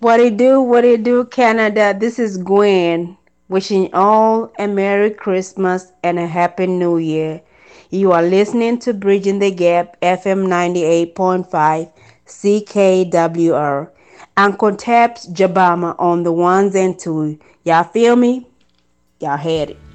What it do, what it do, Canada. This is Gwen wishing all a Merry Christmas and a Happy New Year. You are listening to Bridging the Gap FM 98.5 CKWR. Uncle Taps Jabama on the ones and two. Y'all feel me? Y'all had it.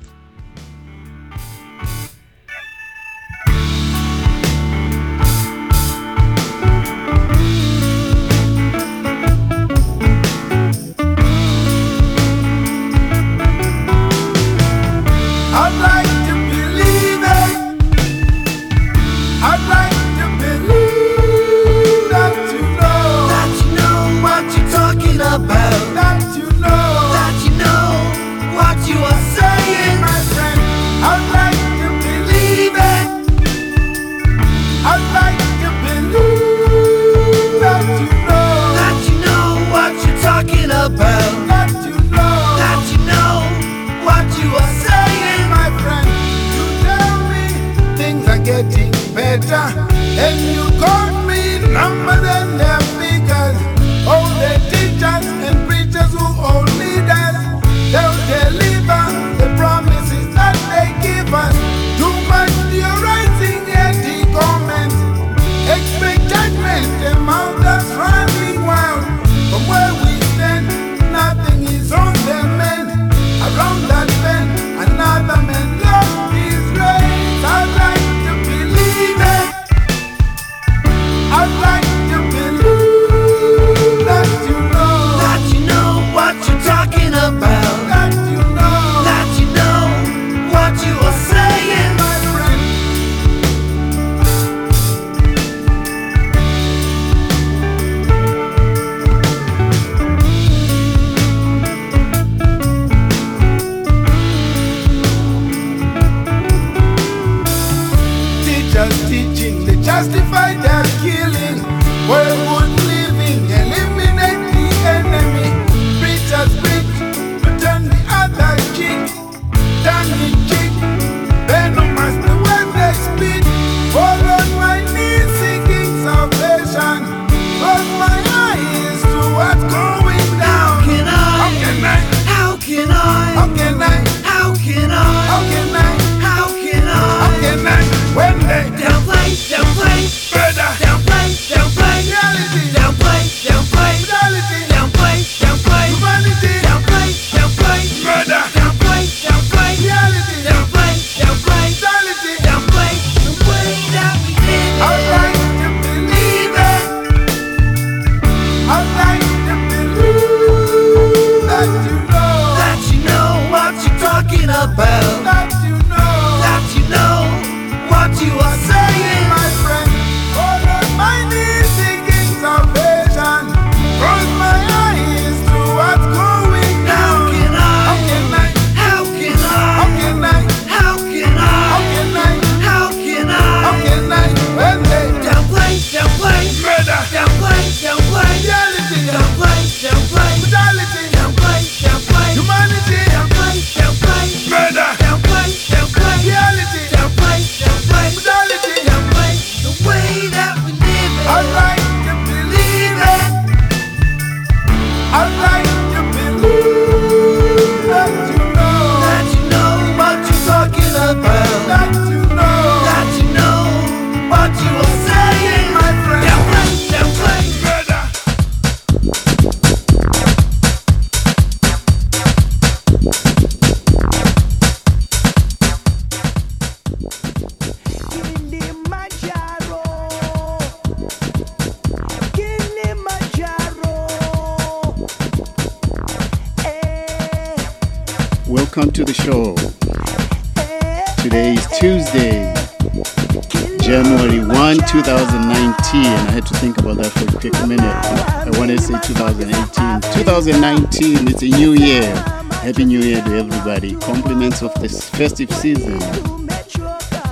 Happy New Year to everybody. Compliments of this festive season.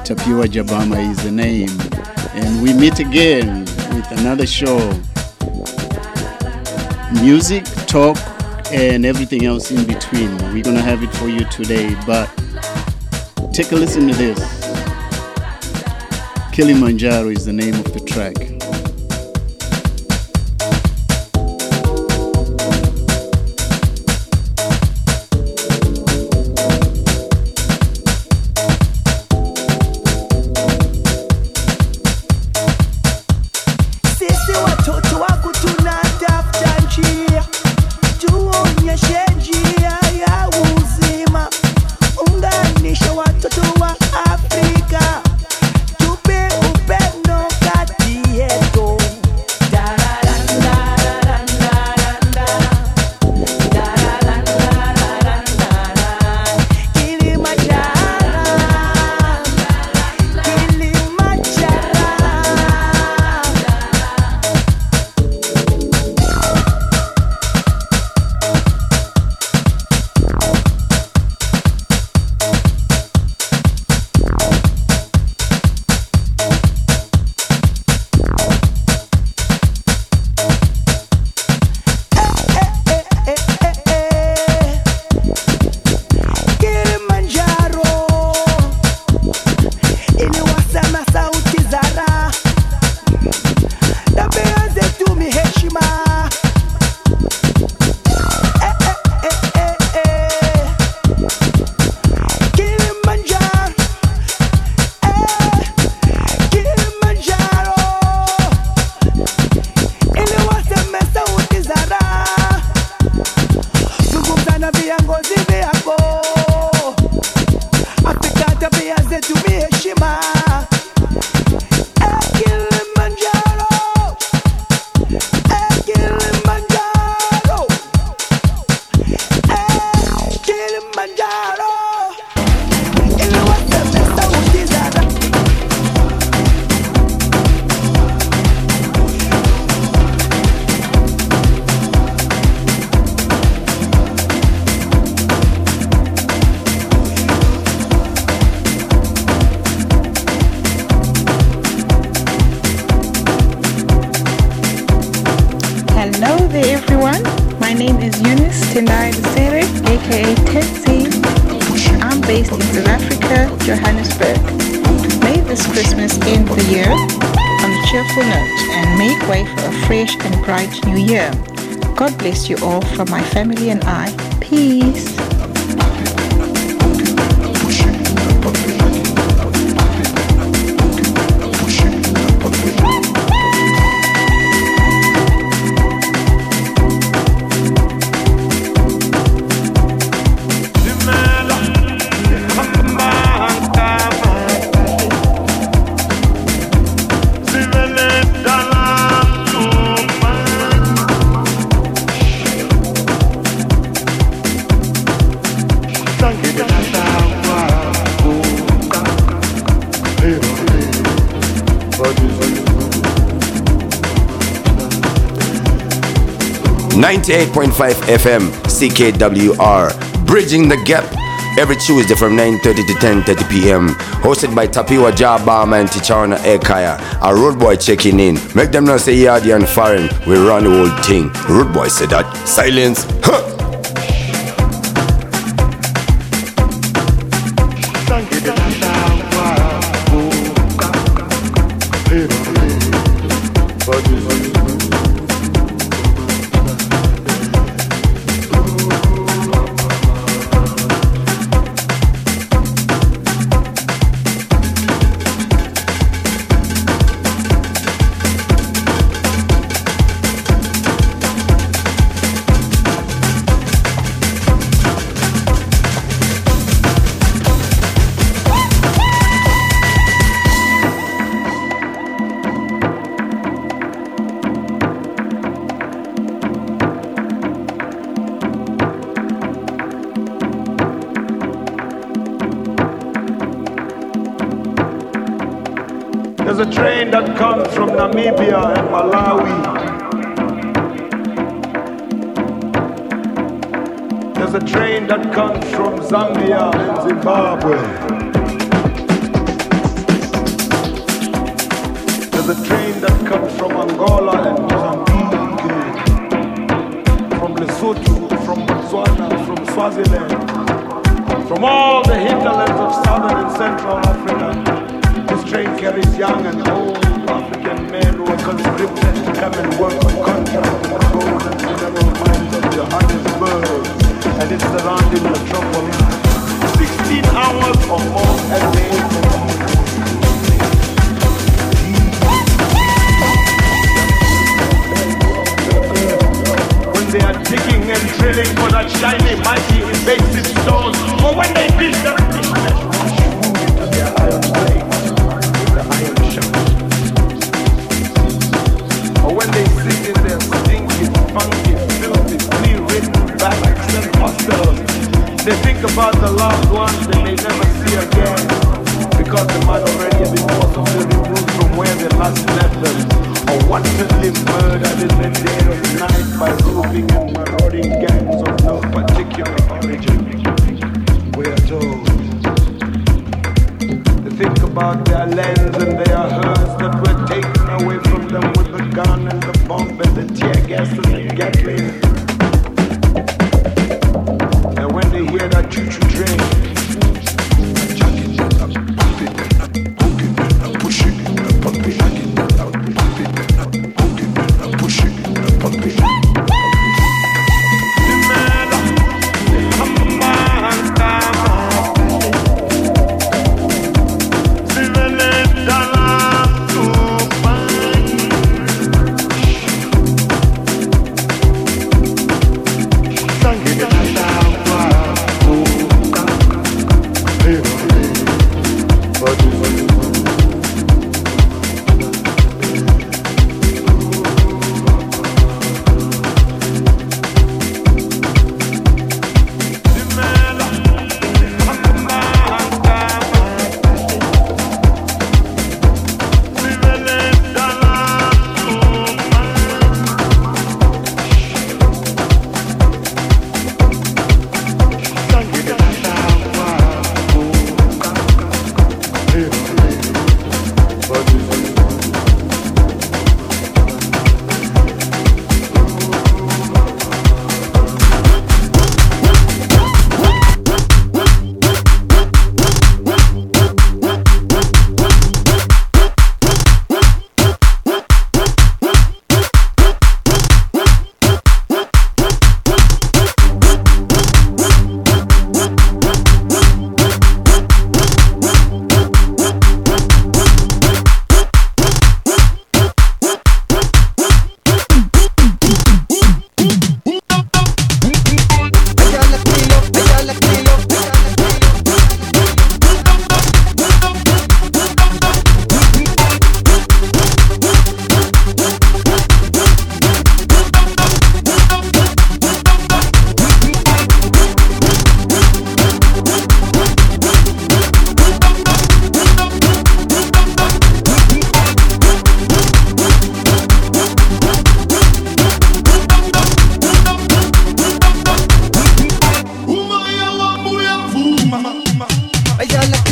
Tapiwa Jabama is the name. And we meet again with another show. Music, talk, and everything else in between. We're going to have it for you today, but take a listen to this. Kilimanjaro is the name of the track. 98.5 FM CKWR Bridging the Gap every Tuesday from 9.30 to 10.30 p.m. Hosted by Tapiwa Jabama and Tichana Ekaya. A Road Boy checking in. Make them not say Yardi and Foreign. We run the whole thing. Roadboy said that. Silence. There's a train that comes from Zambia and Zimbabwe. There's a train that comes from Angola and Mozambique. From Lesotho, from Botswana, from Swaziland. From all the hinterlands of southern and central Africa. This train carries young and old African men who are conscripted to come and work on contract in the gold and mineral mines of Johannesburg and its surrounding metropolis. 16 hours or more a day. When they are digging and drilling for that shiny, mighty, invasive stone, or when they build the think about the loved ones they may never see again because they might already be forcibly removed from where they last left them or wantonly murdered in the dead of night by roving and marauding gangs of no particular origin. We are told to think about their lands and their herds that were taken away from them with the gun and the bomb and the tear gas and the gatling. They hear that choo-choo your.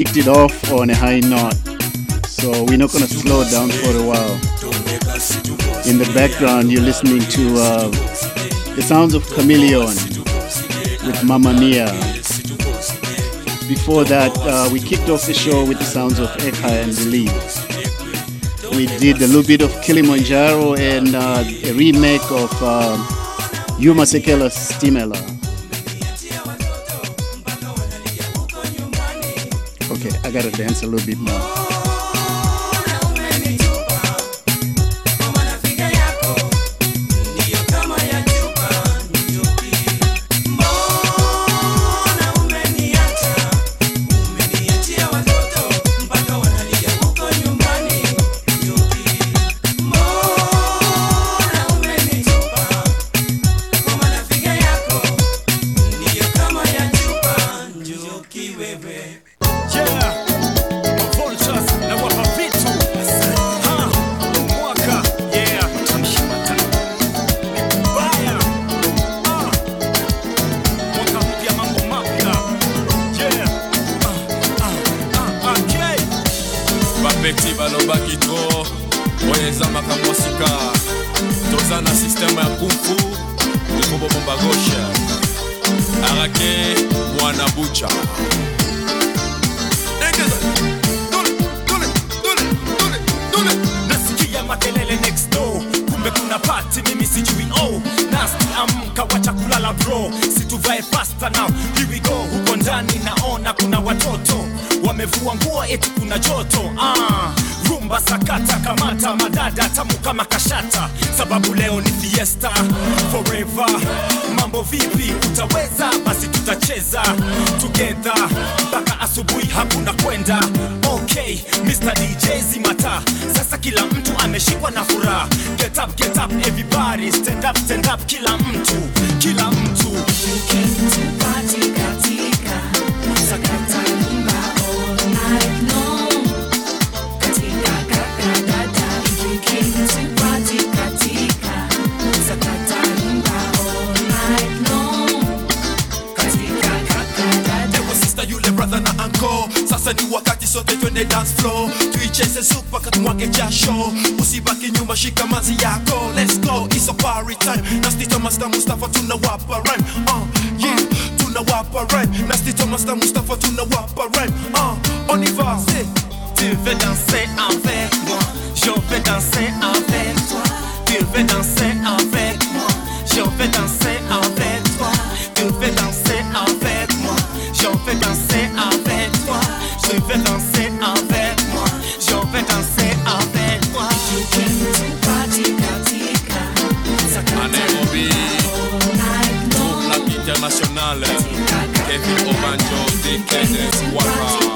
Kicked it off on a high note. So we're not gonna slow down for a while. In the background, you're listening to uh, the sounds of Chameleon with Mamma Mia. Before that, uh, we kicked off the show with the sounds of Ekha and Believe. We did a little bit of Kilimanjaro and uh, a remake of um, Hugh Masekela's Stimela. Okay, I gotta dance a little bit more. Sote twende dance floor tuicheze sup mpaka tumwage jasho usibaki nyuma shika mazi yako. Let's go it's a party time. Nasti thomas na mustafa tunawapa rhyme uh, yeah tunawapa rhyme nasti thomas na mustafa tunawapa rhyme uh, on y va. Tu veux danser avec moi, je vais danser avec toi. Tu veux danser avec moi, je vais danser Lac International Kevin Obanjo DKS Wara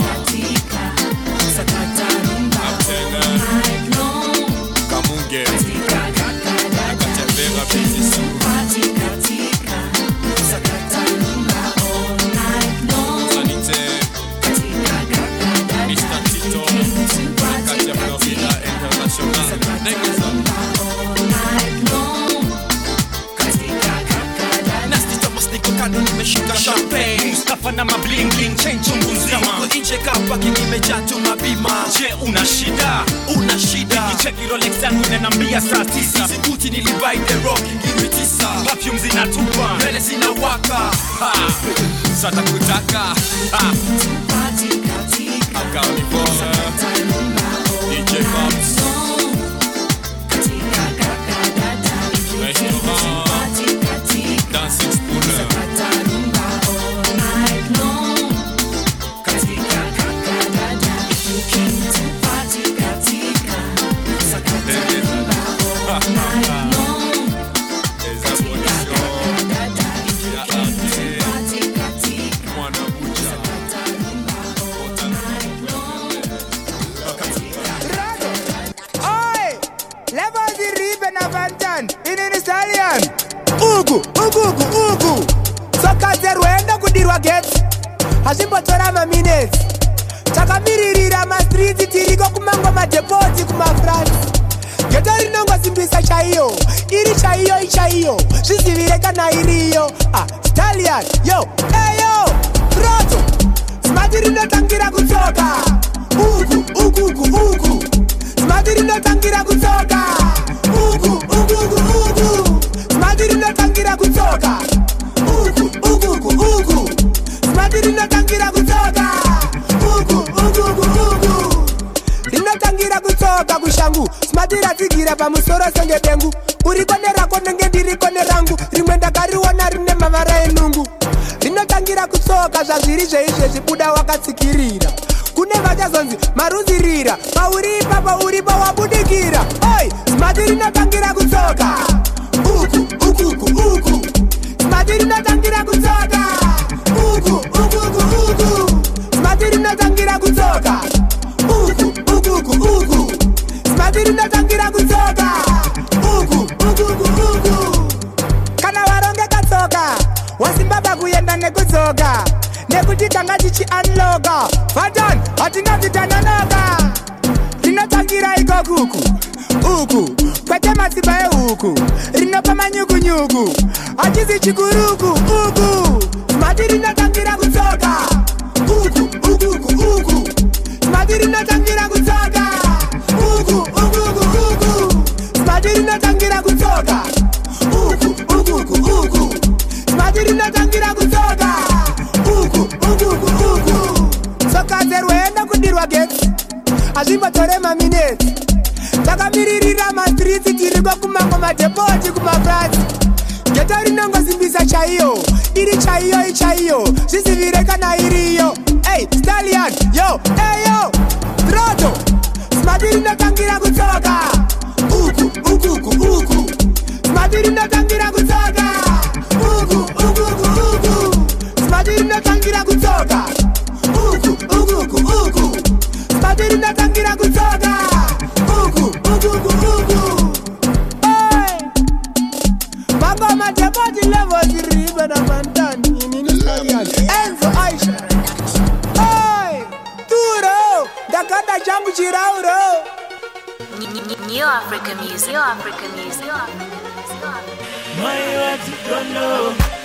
champagne na mabling bling chain chungu nzima. Niko nje kapaki nimejaa tu mabima Je una shida? Una shida. Nikicheki Rolex yangu inaniambia saa tisa. Sikuti nilibai The Rock ngiri tisa. Perfume zinatupa Mbele zinawaka. Ha. Sata kutaka DJ Restaurant Dancing Spoon nyuku rinopa manyukunyuku hachizi chikuruku uku. Mati rinotangira kutsoka. Uku ukuku uku mati rinotangira kutsoka. Uku ukuku uku mati rinotangira kutsoka. Uku ukuku uku mati rinotangira kutsoka. Uku ukuku uku tsoka dzerwenda kudirwa getsi hazvimbotorema minetsi madhepoti kumafrasi geto rinongosimbisa chaiyo iri chaiyo ichaiyo zvisivire kana iriyo. Ei stalian yo eyo troto smati rinotangira kutsoka. Uku uku uku uku. Smati rinotangira kutsoka. Uku uku uku uku. Uku uku uku smati rinotangira New African music. New African music. end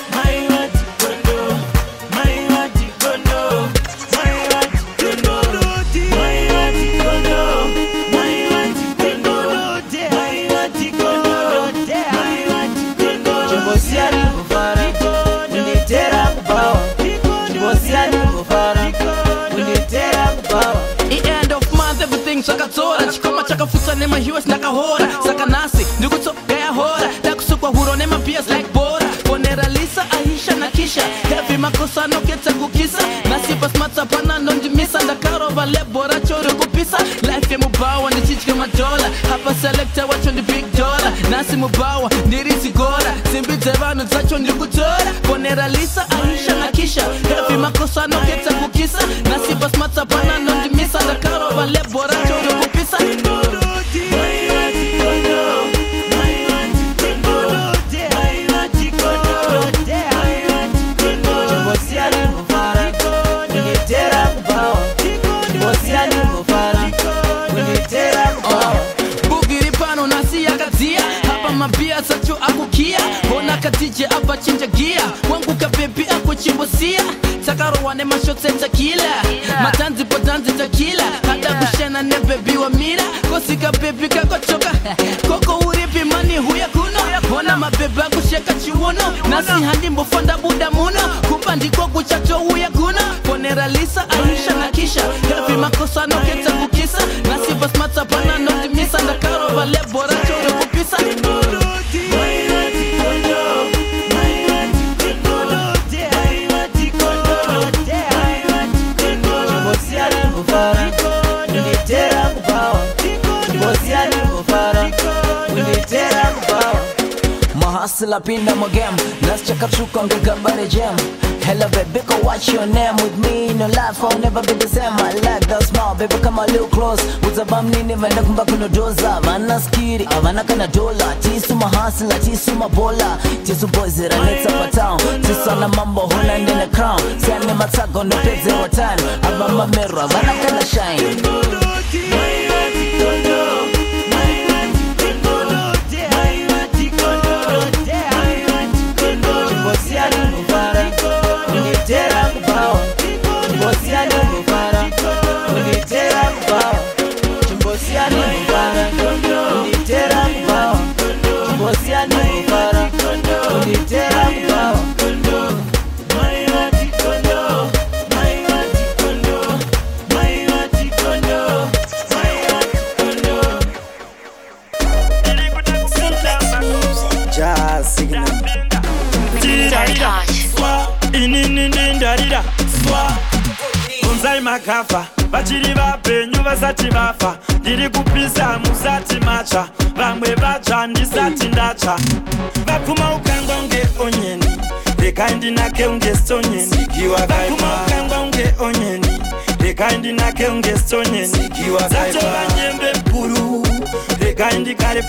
zvinhu zvakadzora chikoma chakapfutsa nemahiwes ndakahora saka nhasi ndikutsogayahora ndakusukwa huro nemabhiyas like bora. Boneralisa ahisha nakisha hevi makosano ketsa kukisa nasipa smatsapana ndakarova lebora chori kupisa life yemubawa ndichitye madola. Hapa selekta wacho ndi big dollar. Nasi mubawa ndirizigora simbi dzevanhu dzacho ndikutora poneralisa aisha na kisha. Hevi makosa anoketsa kukisa. Nasipa smatsapana nondimisa ndakarova lebora chori kupisa Taka DJ hapa chinja gia Wanguka baby ako chimbosia. Takarowane mashotse takila Matanzi potanzi takila Hata kushana ne baby wa mira. Kosika baby kakochoka Koko uripi mani huya kuno. Wana mabebe akusheka chiwono. Nasi handi mbofonda buda muno. Kumba ndiko kuchacho huya kuno. Ponera lisa Aisha na kisha. Heavy makosa no keta Nasi basmata pana. hustle up in my game. Let's check up shook on the Gambare jam. Hello baby, go watch your name with me. No life, I'll never be the same. I like that smile, baby, come a little close. Uzabam nini vaenda kumba kunodoza mana skiri avana kana dola tisu mahasila tisu mabola tisu boys ranetsa patown tisana mambo hona ndena crown sane matsago nopedze watani abamamero avana kana shine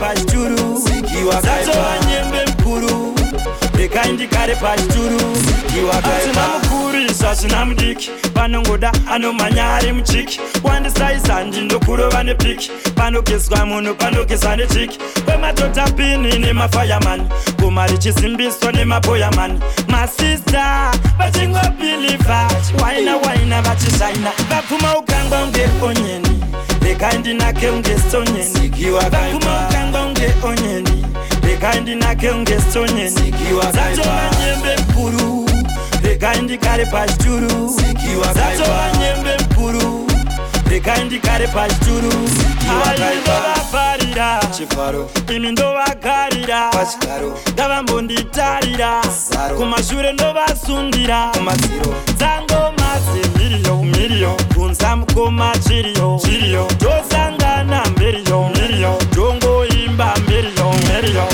pachituru. Zatova nyembe mkuru rekai ndikare pachituru hatina mukurisa zvina mudiki. Panongoda anomhanya ari muchiki. Wandisaisa ndinokurova nepiki. Panogezwa munhu panogezwa nechiki. Kwemadhodha pini nemafayamani goma richisimbiswa nemapoyamani masista vachingopiliva waina waina vachishaina vapfuma ukangwa unge onyeni rekandinake unge stonyeni vakuma ukangwa unge onyeni rekandinake unge stonyeni dzatova nyembe mpuru. Rekandikare pachituru dzatova nyembe mpuru rekai ndikare pachituru. Aindovavharira imi ndovagarira. Ngavambonditarira kumashure ndovasundira. Dzangoma dzemhiriyo mhiriyo kunza mukoma chiriyo chiriyo. Tosangana mberiyo mberiyo tongoimba mberiyo mberiyo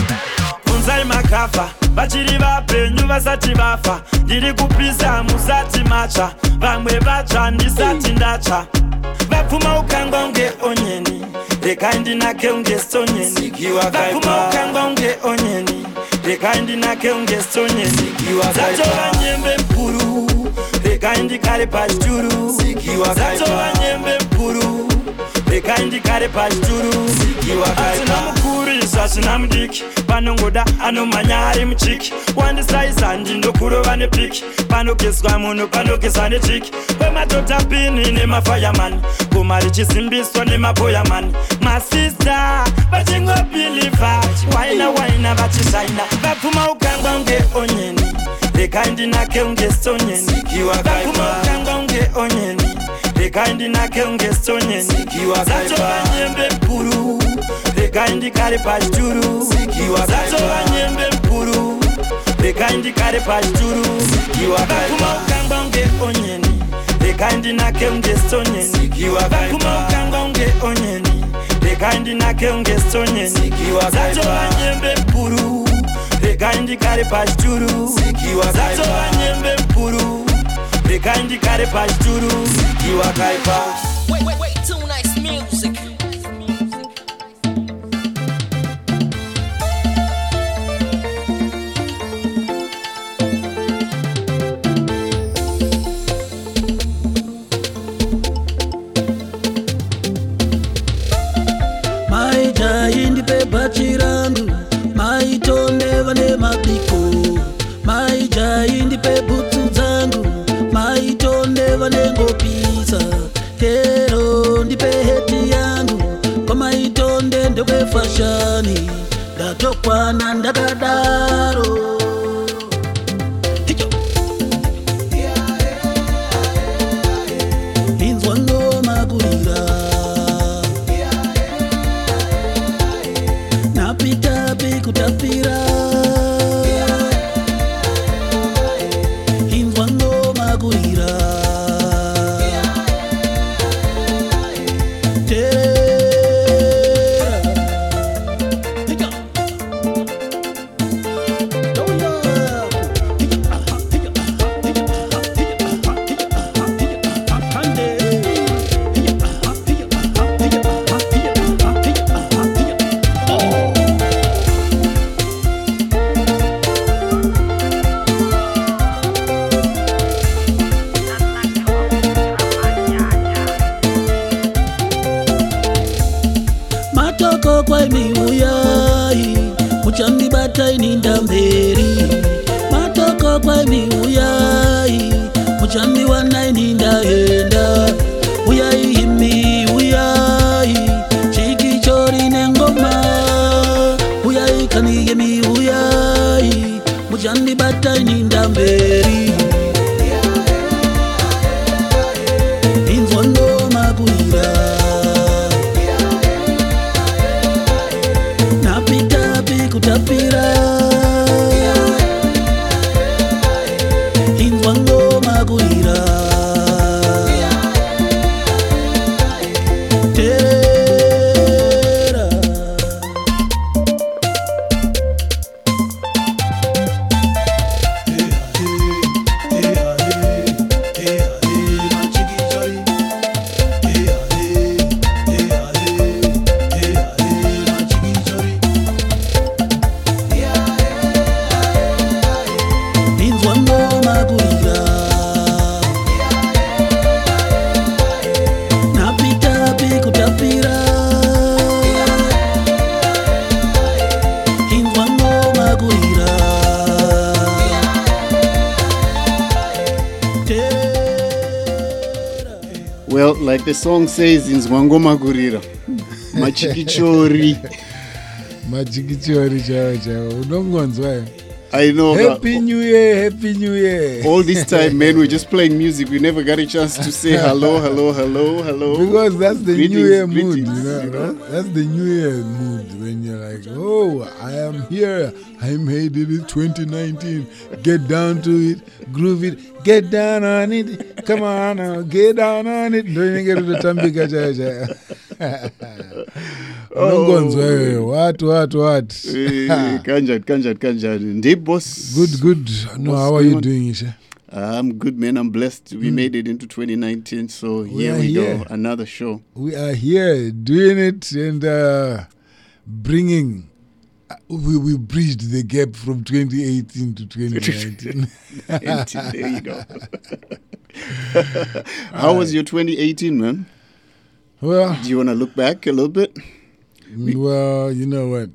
kunzai makafa vachiri vapenyu vasati vafa. Ndiri kupisa musati matsva. Vamwe vatsva ndisati ndatsva vapfuma ukangwa unge onyeni rekai ndinake unge stonyeni vapfuma ukangwa unge onyeni rekai ndinake unge stonyeni zatova nyembe mkuru rekai ndikare pachituru zatova nyembe rekai ndikare pachituru. Hatina mukurisa zvina mudiki. Panongoda anomhanya ari muchiki. Wandisaisa ndindokurova nepiki. Panogezwa munhu panogezwa nechiki. Kwemadhodha pini nemafayamani goma richisimbiswa nemapoyamani masista vachingopiliva waina waina vachishaina vapfuma ukangwa unge rekai ndinake unge stonyeni vapfuma ukangwa unge onyeni rekai ndinake unge stonyeni zatova nyembe mkuru rekai ndikare pachituru zatova nyembe mkuru rekai ndikare pachituru vapfuma ukangwa unge onyeni rekai ndinake unge stonyeni vapfuma ukangwa unge onyeni rekai ndinake unge stonyeni zatova nyembe mkuru rekai ndikare pachituru zatova nyembe mkuru rekai ndikare pachituru iwakaipa Wait, wait, wait, too nice music. maijai cha indi pe butu song says in Zwangoma Gurira, Machikichori. majikichori chaiwo chaiwo unongonzwa eh? I know. happy new year happy new year all this time, man, we're just playing music. We never got a chance to say hello, hello, hello, hello. because that's the new Greetings, year mood you know, you know? that- that's the new year mood when you're like oh i am here i made it in 2019 get down to it groove it get down on it come on now get down on it ndoinenge rutotambika chaiyo chaiyo unongonzwa iyoyo what what what Eh, Kanjat, Kanjat, Kanjat. Indeed, boss. Good, good. No, What's how are you on? doing, Isha? I'm good, man. I'm blessed. We Mm. made it into 2019, so We here we here. go. Another show. we are here doing it and uh, bringing uh, we, we bridged the gap from 2018 to 2019 there you go. How was your 2018, man? Well, do you want to look back a little bit? well you know what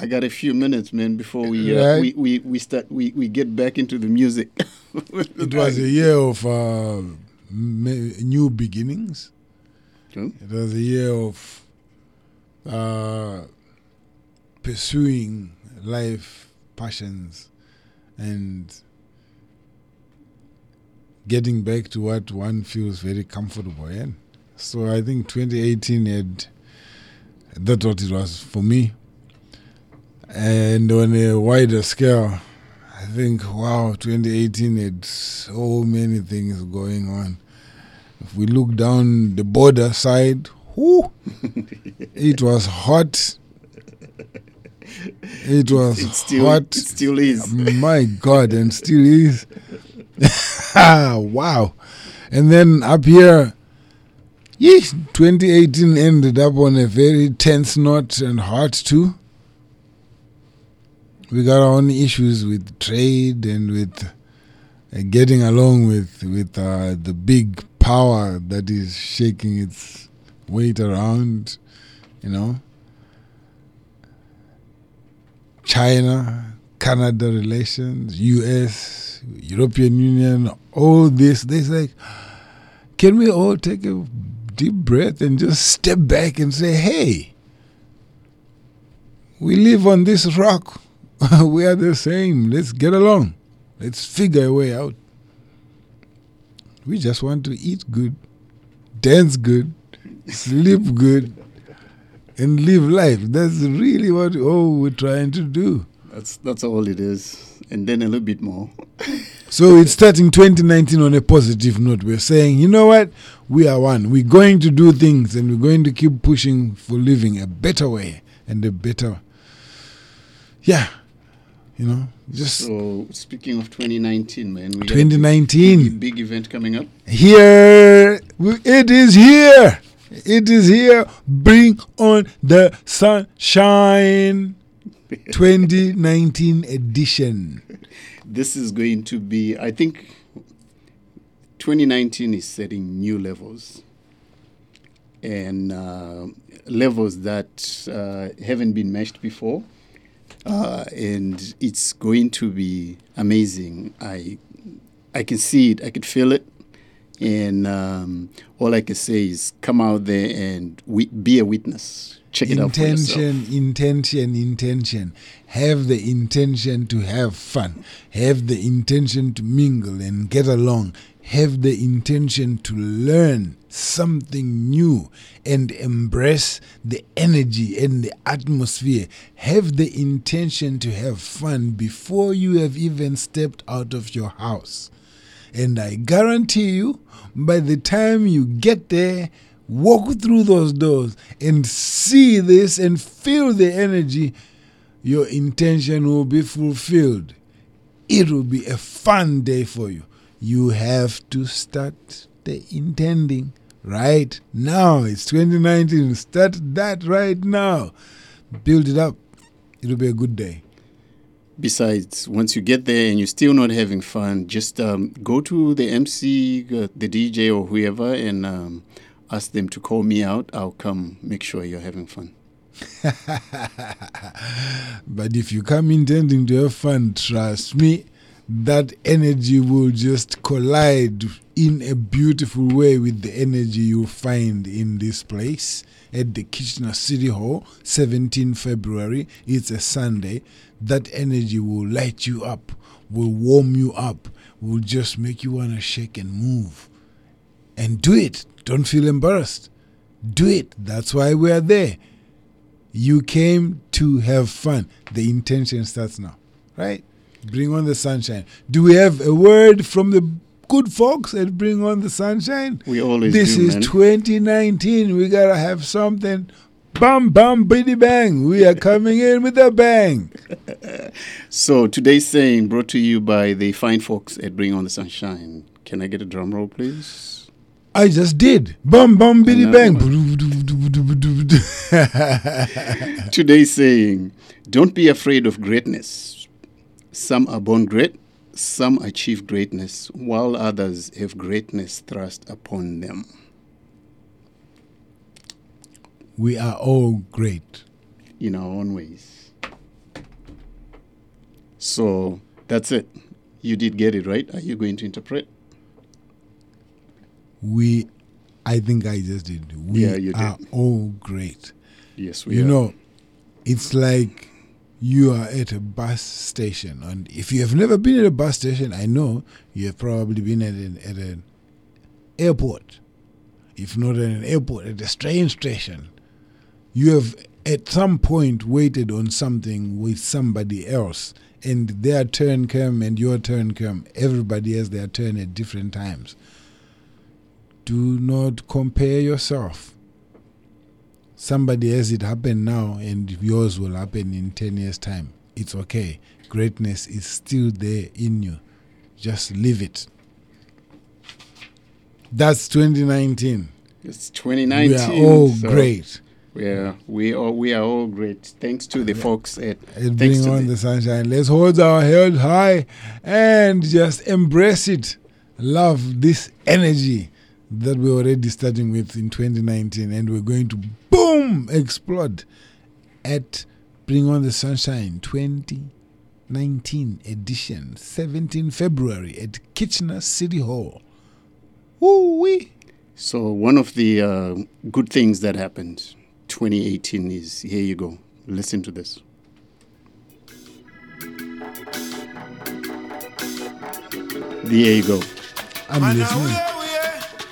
I got a few minutes, man, before we uh, Right. we, we we start we, we get back into the music. it was a year of uh, new beginnings it was a year of uh, pursuing life passions and getting back to what one feels very comfortable in. So I think 2018 had that's what it was for me. And on a wider scale, I think wow, 2018 had so many things going on. If we look down the border side, whoo, it was hot. It was It still- hot. it still is. My God, and still is. wow. And then up here, yes, 2018 ended up on a very tense note and hot too. We got our own issues with trade and with uh, getting along with with uh, the big power that is shaking its weight around, you know. China, Canada relations, US, European Union, all this. They like, can we all take a deep breath and just step back and say, hey, we live on this rock. we are the same. Let's get along. Let's figure a way out. We just want to eat good, dance good, sleep good, and live life. That's really what all we're trying to do. That's that's all it is, and then a little bit more. So it's starting 2019 on a positive note. We're saying, you know what? We are one. We're going to do things and we're going to keep pushing for living a better way and a better. Yeah. You know, just So speaking of 2019, man, we got a 2019. big, big event coming up. here. It is here. It is here. Bring on the sunshine. 2019 edition. This is going to be, I think, 2019 is setting new levels, and uh, levels that uh, haven't been matched before. uh, and it's going to be amazing. I I can see it, I can feel it, and um, all I can say is come out there and we, be a witness. Check it intention, intention, intention. Have the intention to have fun. Have the intention to mingle and get along. Have the intention to learn something new and embrace the energy and the atmosphere. Have the intention to have fun before you have even stepped out of your house. And I guarantee you, by the time you get there, walk through those doors and see this and feel the energy, your intention will be fulfilled. It will be a fun day for you. You have to start the intending right now. It's 2019. Start that right now. Build it up. It'll be a good day. Besides, once you get there and you're still not having fun, just um, go to the MC, uh, the DJ, or whoever, and um, ask them to call me out. I'll come make sure you're having fun. But if you come intending to have fun, trust me, that energy will just collide in a beautiful way with the energy you find in this place at the Kitchener City Hall, 17 February. It's a Sunday. That energy will light you up, will warm you up, will just make you want to shake and move. And do it. Don't feel embarrassed. Do it. That's why we are there. You came to have fun. The intention starts now, right? Bring on the sunshine. Do we have a word from the good folks at Bring On the Sunshine? We always This do, is man. 2019. We gotta have something. Bam, bam, biddy bang. We are coming in with a bang. So today's saying brought to you by the fine folks at Bring On the Sunshine. Can I get a drum roll, please? I just did. Bam, bam, biddy, bang. Today's saying, don't be afraid of greatness. Some are born great, some achieve greatness, while others have greatness thrust upon them. We are all great. in our own ways. So that's it. You did get it right. Are you going to interpret? We, I think I just did. We Yeah, you are did. all great. Yes, we you are. know, it's like you are at a bus station, and if you have never been at a bus station, I know you have probably been at an at an airport. If not at an airport, at a train station, you have at some point waited on something with somebody else, and their turn came and your turn came. Everybody has their turn at different times. Do not compare yourself somebody has it happen now and yours will happen in 10 years time it's okay. Greatness is still there in you. Just live it. That's 2019 It's 2019. we are all so great. We are, we are, we are all great. Thanks to the folks at, and bring on the, the sunshine. Let's hold our head high and just embrace it. Love this energy that we're already starting with in 2019 and we're going to boom explode at bring on the sunshine 2019 edition 17 february at kitchener city hall Woo-wee. So one of the uh, good things that happened 2018 is here you go. Listen to this. There you go. i'm listening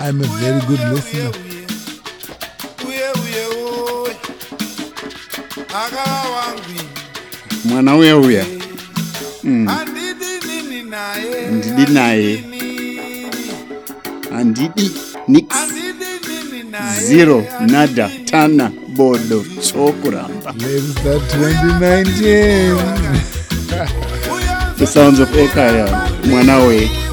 i'm a very good listener Mwana uya uya. Mm. naye Ndidi naye. Andidi nix. Zero nada tana bodo chokuramba. Let's start 2019. The sounds of Ekaya. Mwanawe. gara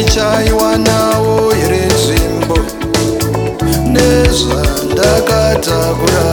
ndakashaiwa nawo here nzvimbo? Nezvandakatakura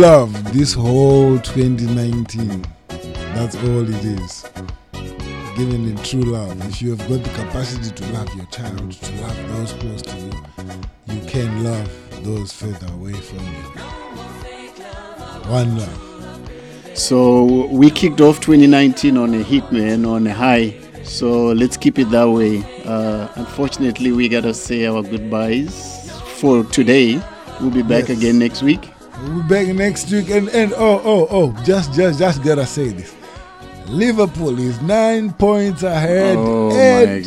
love this whole 2019. That's all it is. Giving it true love. If you have got the capacity to love your child, to love those close to you, you can love those further away from you. One love. So we kicked off 2019 on a hit, man, on a high. So let's keep it that way. Uh, unfortunately, we gotta say our goodbyes for today. We'll be back Yes. again next week. We'll back next week and, and oh oh oh just just just gotta say this. Liverpool is nine points ahead Oh at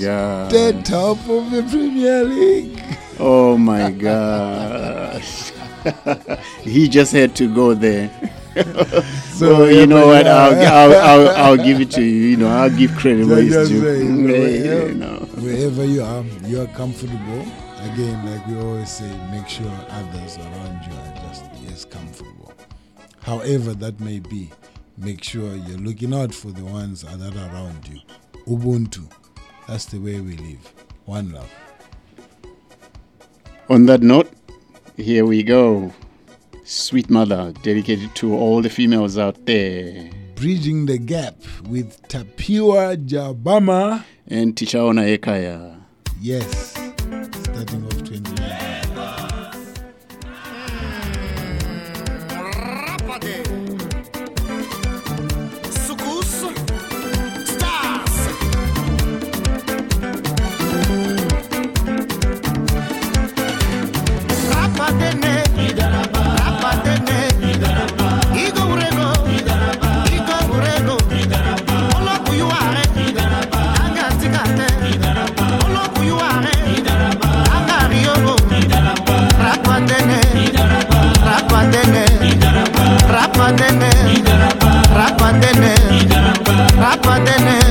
the top of the Premier League. Oh my gosh. he just had to go there. So, so you know what? I'll. Uh, I'll, I'll, I'll give it to you. You know, I'll give credit where it's due. say, you know, Yeah, wherever, you know. wherever you are, you are comfortable. Again, like we always say, make sure others around you However that may be, make sure you're looking out for the ones that are around you. Ubuntu. That's the way we live. One love. On that note, here we go. Sweet Mother, dedicated to all the females out there. Bridging the gap with Tapiwa Jabama. And Tishaona Ekaya. Yes. rapandene rapandene rapandene